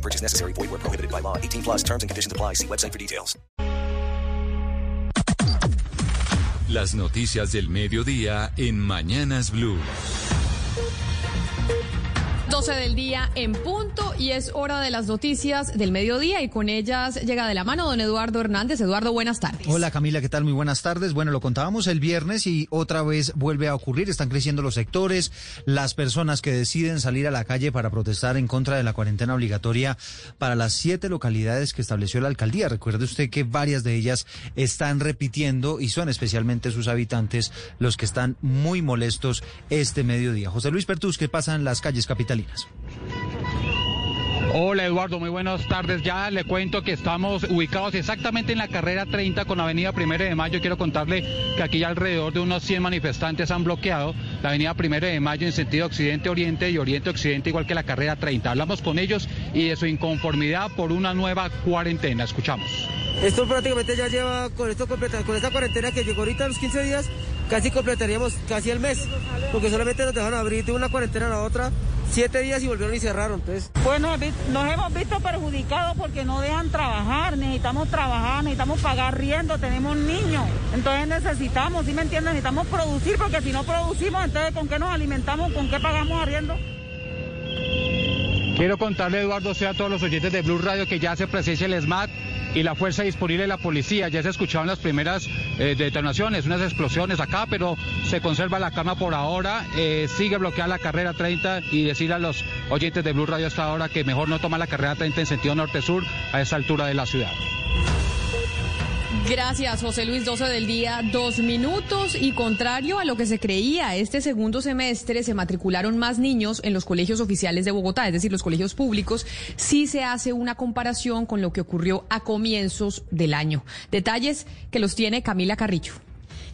Purchase necessary. Void where prohibited by law. 18 plus terms and conditions apply. See website for details. Las noticias del mediodía en Mañanas Blue. 12 del día en punto y es hora de las noticias del mediodía y con ellas llega de la mano don Eduardo Hernández. Eduardo, buenas tardes. Hola Camila, ¿qué tal? Muy buenas tardes. Bueno, lo contábamos el viernes y otra vez vuelve a ocurrir. Están creciendo los sectores, las personas que deciden salir a la calle para protestar en contra de la cuarentena obligatoria para las siete localidades que estableció la alcaldía. Recuerde usted que varias de ellas están repitiendo y son especialmente sus habitantes los que están muy molestos este mediodía. José Luis Pertus, ¿qué pasa en las calles Hola Eduardo, muy buenas tardes. Ya le cuento que estamos ubicados exactamente en la carrera 30 con la avenida Primero de Mayo. Quiero contarle que aquí alrededor de unos 100 manifestantes han bloqueado la avenida Primero de Mayo en sentido occidente-oriente y oriente-occidente igual que la carrera 30. Hablamos con ellos y de su inconformidad por una nueva cuarentena. Escuchamos. Esto prácticamente ya lleva con esto completa, con esta cuarentena que llegó ahorita a los 15 días, casi completaríamos casi el mes, porque solamente nos dejaron abrir de una cuarentena a la otra siete días y volvieron y cerraron. Entonces. Pues nos, nos, hemos visto perjudicados porque no dejan trabajar, necesitamos trabajar, necesitamos pagar riendo, tenemos niños. Entonces necesitamos, ¿sí me entiendes? Necesitamos producir porque si no producimos, entonces ¿con qué nos alimentamos? ¿Con qué pagamos arriendo? Quiero contarle, Eduardo, sea a todos los oyentes de Blue Radio que ya se presencia el SMAT y la fuerza disponible de la policía. Ya se escucharon las primeras eh, detonaciones, unas explosiones acá, pero se conserva la calma por ahora. Eh, sigue bloqueada la carrera 30 y decirle a los oyentes de Blue Radio hasta ahora que mejor no toma la carrera 30 en sentido norte-sur a esa altura de la ciudad. Gracias, José Luis. 12 del día, dos minutos. Y contrario a lo que se creía, este segundo semestre se matricularon más niños en los colegios oficiales de Bogotá, es decir, los colegios públicos. Sí se hace una comparación con lo que ocurrió a comienzos del año. Detalles que los tiene Camila Carrillo.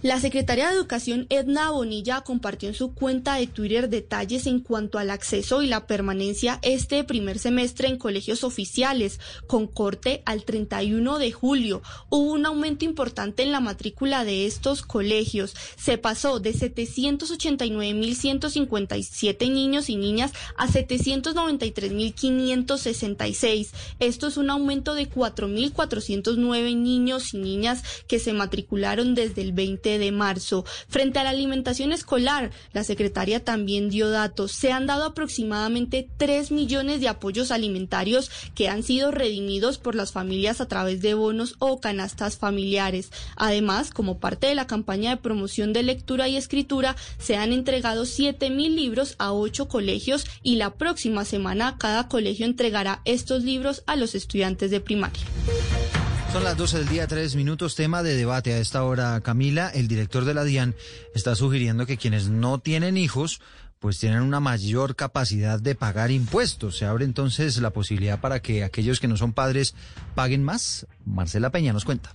La secretaria de Educación Edna Bonilla compartió en su cuenta de Twitter detalles en cuanto al acceso y la permanencia este primer semestre en colegios oficiales, con corte al 31 de julio. Hubo un aumento importante en la matrícula de estos colegios. Se pasó de 789.157 niños y niñas a 793.566. Esto es un aumento de 4.409 niños y niñas que se matricularon desde el 20 de marzo. Frente a la alimentación escolar, la secretaria también dio datos. Se han dado aproximadamente 3 millones de apoyos alimentarios que han sido redimidos por las familias a través de bonos o canastas familiares. Además, como parte de la campaña de promoción de lectura y escritura, se han entregado 7 mil libros a ocho colegios y la próxima semana cada colegio entregará estos libros a los estudiantes de primaria. Son las 12 del día, tres minutos. Tema de debate a esta hora, Camila. El director de la DIAN está sugiriendo que quienes no tienen hijos pues tienen una mayor capacidad de pagar impuestos. Se abre entonces la posibilidad para que aquellos que no son padres paguen más. Marcela Peña nos cuenta.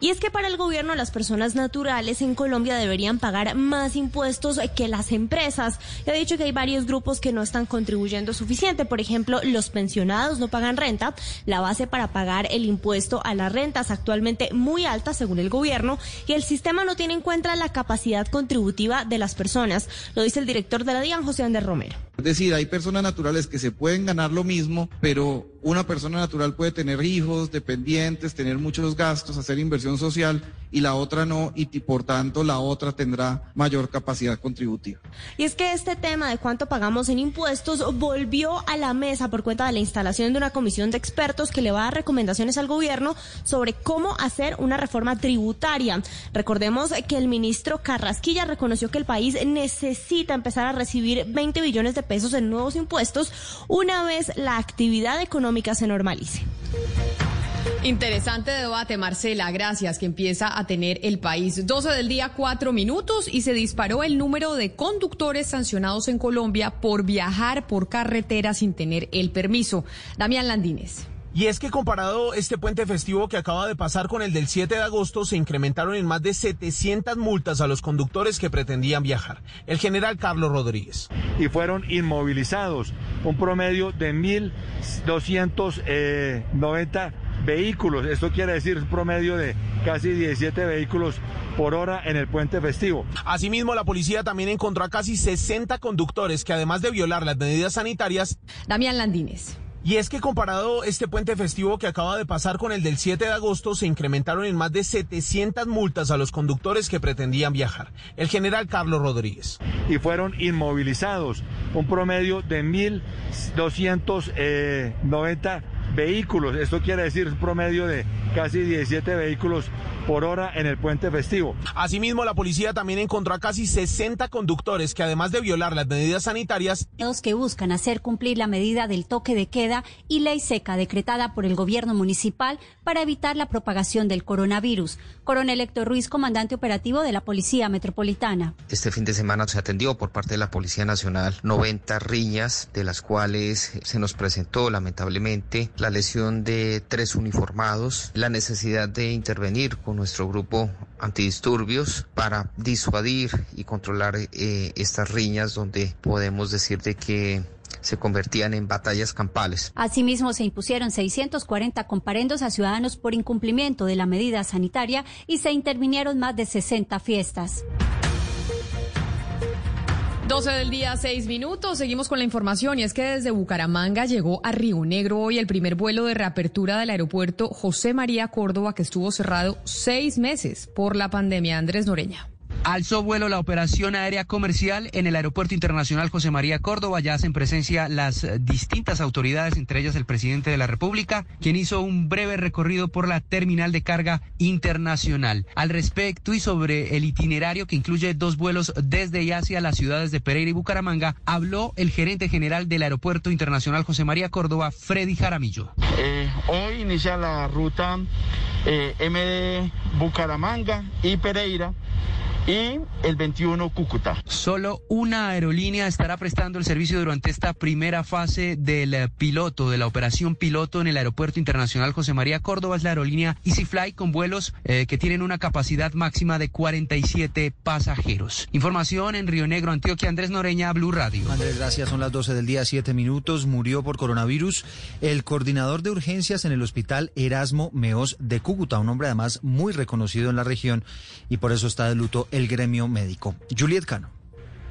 Y es que para el gobierno las personas naturales en Colombia deberían pagar más impuestos que las empresas. Y ha dicho que hay varios grupos que no están contribuyendo suficiente. Por ejemplo, los pensionados no pagan renta. La base para pagar el impuesto a las rentas actualmente muy alta según el gobierno. Y el sistema no tiene en cuenta la capacidad contributiva de las personas. Lo dice el director de la DIAN, José Andrés Romero. Es decir, hay personas naturales que se pueden ganar lo mismo, pero una persona natural puede tener hijos, dependientes, tener muchos gastos, hacer inversión social y la otra no, y por tanto la otra tendrá mayor capacidad contributiva. Y es que este tema de cuánto pagamos en impuestos volvió a la mesa por cuenta de la instalación de una comisión de expertos que le va a dar recomendaciones al gobierno sobre cómo hacer una reforma tributaria. Recordemos que el ministro Carrasquilla reconoció que el país necesita empezar a recibir 20 billones de pesos en nuevos impuestos una vez la actividad económica se normalice. Interesante debate, Marcela. Gracias, que empieza a tener el país. 12 del día, cuatro minutos y se disparó el número de conductores sancionados en Colombia por viajar por carretera sin tener el permiso. Damián Landines. Y es que comparado este puente festivo que acaba de pasar con el del 7 de agosto, se incrementaron en más de 700 multas a los conductores que pretendían viajar. El general Carlos Rodríguez. Y fueron inmovilizados, un promedio de 1.290 vehículos. Esto quiere decir un promedio de casi 17 vehículos por hora en el puente festivo. Asimismo, la policía también encontró a casi 60 conductores que además de violar las medidas sanitarias... Damián Landines. Y es que comparado este puente festivo que acaba de pasar con el del 7 de agosto, se incrementaron en más de 700 multas a los conductores que pretendían viajar. El general Carlos Rodríguez. Y fueron inmovilizados, un promedio de 1.290 vehículos. Esto quiere decir un promedio de casi 17 vehículos por hora en el puente festivo. Asimismo, la policía también encontró a casi 60 conductores que además de violar las medidas sanitarias, que buscan hacer cumplir la medida del toque de queda y ley seca decretada por el gobierno municipal para evitar la propagación del coronavirus. Coronel Héctor Ruiz, comandante operativo de la Policía Metropolitana. Este fin de semana se atendió por parte de la Policía Nacional 90 riñas, de las cuales se nos presentó lamentablemente la lesión de tres uniformados, la necesidad de intervenir con nuestro grupo antidisturbios para disuadir y controlar eh, estas riñas donde podemos decir de que se convertían en batallas campales. Asimismo, se impusieron 640 comparendos a ciudadanos por incumplimiento de la medida sanitaria y se intervinieron más de 60 fiestas. 12 del día, 6 minutos. Seguimos con la información y es que desde Bucaramanga llegó a Río Negro hoy el primer vuelo de reapertura del aeropuerto José María Córdoba que estuvo cerrado seis meses por la pandemia. Andrés Noreña. Alzó vuelo la operación aérea comercial en el Aeropuerto Internacional José María Córdoba. Ya hacen presencia las distintas autoridades, entre ellas el presidente de la República, quien hizo un breve recorrido por la terminal de carga internacional. Al respecto y sobre el itinerario que incluye dos vuelos desde y hacia las ciudades de Pereira y Bucaramanga, habló el gerente general del Aeropuerto Internacional José María Córdoba, Freddy Jaramillo. Eh, hoy inicia la ruta eh, MD Bucaramanga y Pereira y el 21 Cúcuta. Solo una aerolínea estará prestando el servicio durante esta primera fase del eh, piloto, de la operación piloto en el Aeropuerto Internacional José María Córdoba, es la aerolínea EasyFly con vuelos eh, que tienen una capacidad máxima de 47 pasajeros. Información en Río Negro, Antioquia, Andrés Noreña, Blue Radio. Andrés, gracias. Son las 12 del día, 7 minutos. Murió por coronavirus el coordinador de urgencias en el hospital Erasmo Meos de Cúcuta, un hombre además muy reconocido en la región y por eso está de luto el gremio médico. Juliet Cano.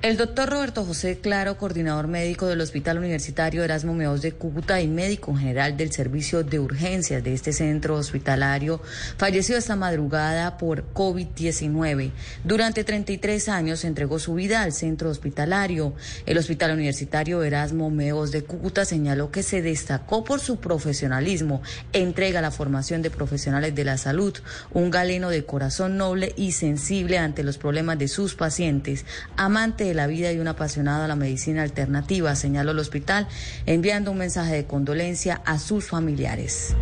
El doctor Roberto José Claro, coordinador médico del Hospital Universitario Erasmo Meos de Cúcuta y médico general del servicio de urgencias de este centro hospitalario, falleció esta madrugada por COVID-19. Durante 33 años entregó su vida al centro hospitalario. El Hospital Universitario Erasmo Meos de Cúcuta señaló que se destacó por su profesionalismo, entrega a la formación de profesionales de la salud, un galeno de corazón noble y sensible ante los problemas de sus pacientes, amante de la vida y un apasionado a la medicina alternativa, señaló el hospital, enviando un mensaje de condolencia a sus familiares.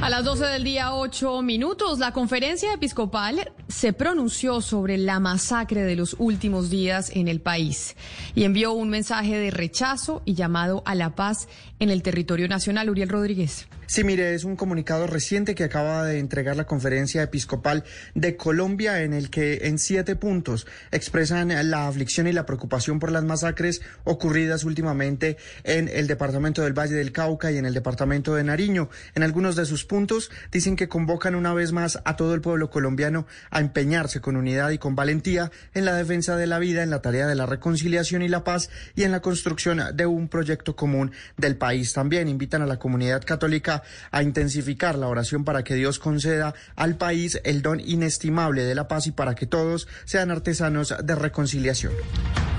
A las 12 del día, 8 minutos, la conferencia episcopal se pronunció sobre la masacre de los últimos días en el país y envió un mensaje de rechazo y llamado a la paz en el territorio nacional. Uriel Rodríguez. Sí, mire, es un comunicado reciente que acaba de entregar la Conferencia Episcopal de Colombia en el que en siete puntos expresan la aflicción y la preocupación por las masacres ocurridas últimamente en el departamento del Valle del Cauca y en el departamento de Nariño. En algunos de sus puntos dicen que convocan una vez más a todo el pueblo colombiano a empeñarse con unidad y con valentía en la defensa de la vida, en la tarea de la reconciliación y la paz y en la construcción de un proyecto común del país. También invitan a la comunidad católica a intensificar la oración para que Dios conceda al país el don inestimable de la paz y para que todos sean artesanos de reconciliación.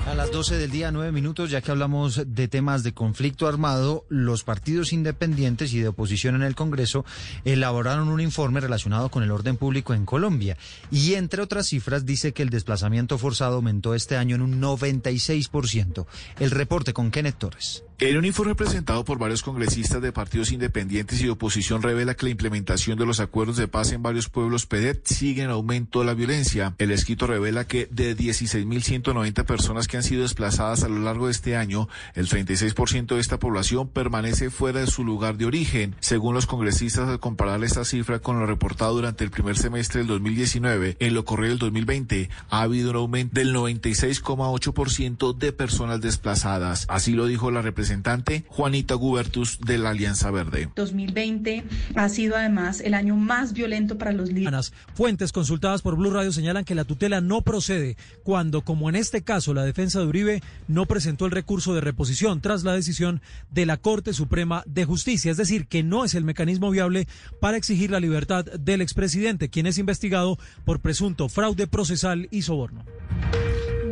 A las 12 del día, 9 minutos, ya que hablamos de temas de conflicto armado, los partidos independientes y de oposición en el Congreso elaboraron un informe relacionado con el orden público en Colombia. Y entre otras cifras, dice que el desplazamiento forzado aumentó este año en un 96%. El reporte con Kenneth Torres. En un informe presentado por varios congresistas de partidos independientes y de oposición revela que la implementación de los acuerdos de paz en varios pueblos PEDET sigue en aumento de la violencia. El escrito revela que de 16.190 personas que que han sido desplazadas a lo largo de este año, el 36% de esta población permanece fuera de su lugar de origen. Según los congresistas, al comparar esta cifra con lo reportado durante el primer semestre del 2019, en lo corrido del 2020 ha habido un aumento del 96,8% de personas desplazadas. Así lo dijo la representante Juanita Gubertus de la Alianza Verde. 2020 ha sido además el año más violento para los líderes. Fuentes consultadas por Blue Radio señalan que la tutela no procede cuando, como en este caso, la defensa de Uribe no presentó el recurso de reposición tras la decisión de la Corte Suprema de Justicia, es decir, que no es el mecanismo viable para exigir la libertad del expresidente, quien es investigado por presunto fraude procesal y soborno.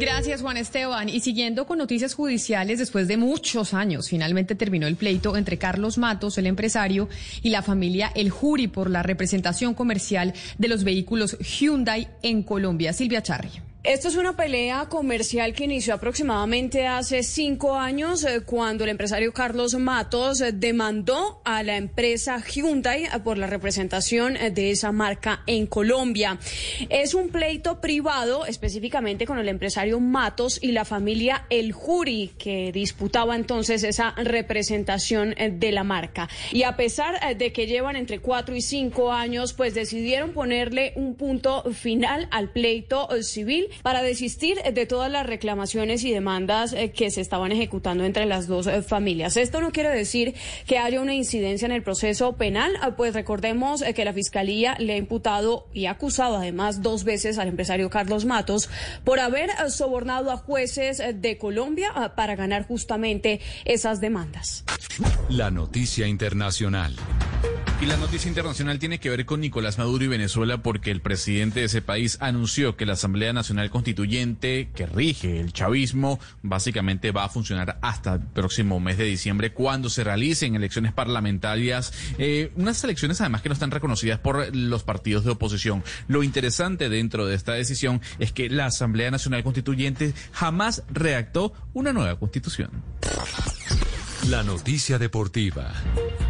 Gracias, Juan Esteban. Y siguiendo con noticias judiciales, después de muchos años, finalmente terminó el pleito entre Carlos Matos, el empresario, y la familia El Juri por la representación comercial de los vehículos Hyundai en Colombia. Silvia Charri. Esto es una pelea comercial que inició aproximadamente hace cinco años eh, cuando el empresario Carlos Matos eh, demandó a la empresa Hyundai eh, por la representación de esa marca en Colombia. Es un pleito privado específicamente con el empresario Matos y la familia El Juri que disputaba entonces esa representación de la marca. Y a pesar de que llevan entre cuatro y cinco años, pues decidieron ponerle un punto final al pleito civil para desistir de todas las reclamaciones y demandas eh, que se estaban ejecutando entre las dos eh, familias. Esto no quiere decir que haya una incidencia en el proceso penal, ah, pues recordemos eh, que la Fiscalía le ha imputado y ha acusado además dos veces al empresario Carlos Matos por haber sobornado a jueces de Colombia ah, para ganar justamente esas demandas. La noticia internacional. Y la noticia internacional tiene que ver con Nicolás Maduro y Venezuela porque el presidente de ese país anunció que la Asamblea Nacional Constituyente que rige el chavismo básicamente va a funcionar hasta el próximo mes de diciembre cuando se realicen elecciones parlamentarias, eh, unas elecciones además que no están reconocidas por los partidos de oposición. Lo interesante dentro de esta decisión es que la Asamblea Nacional Constituyente jamás redactó una nueva constitución. La noticia deportiva.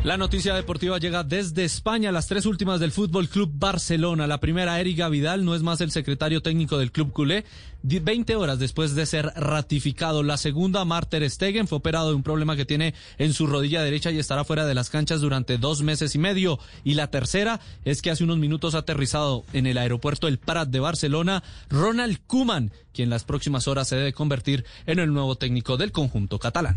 La noticia deportiva llega desde España, las tres últimas del Fútbol Club Barcelona. La primera, Erika Vidal, no es más el secretario técnico del club culé, 20 horas después de ser ratificado. La segunda, Marter Stegen, fue operado de un problema que tiene en su rodilla derecha y estará fuera de las canchas durante dos meses y medio. Y la tercera es que hace unos minutos ha aterrizado en el aeropuerto El Prat de Barcelona, Ronald Koeman, quien las próximas horas se debe convertir en el nuevo técnico del conjunto catalán.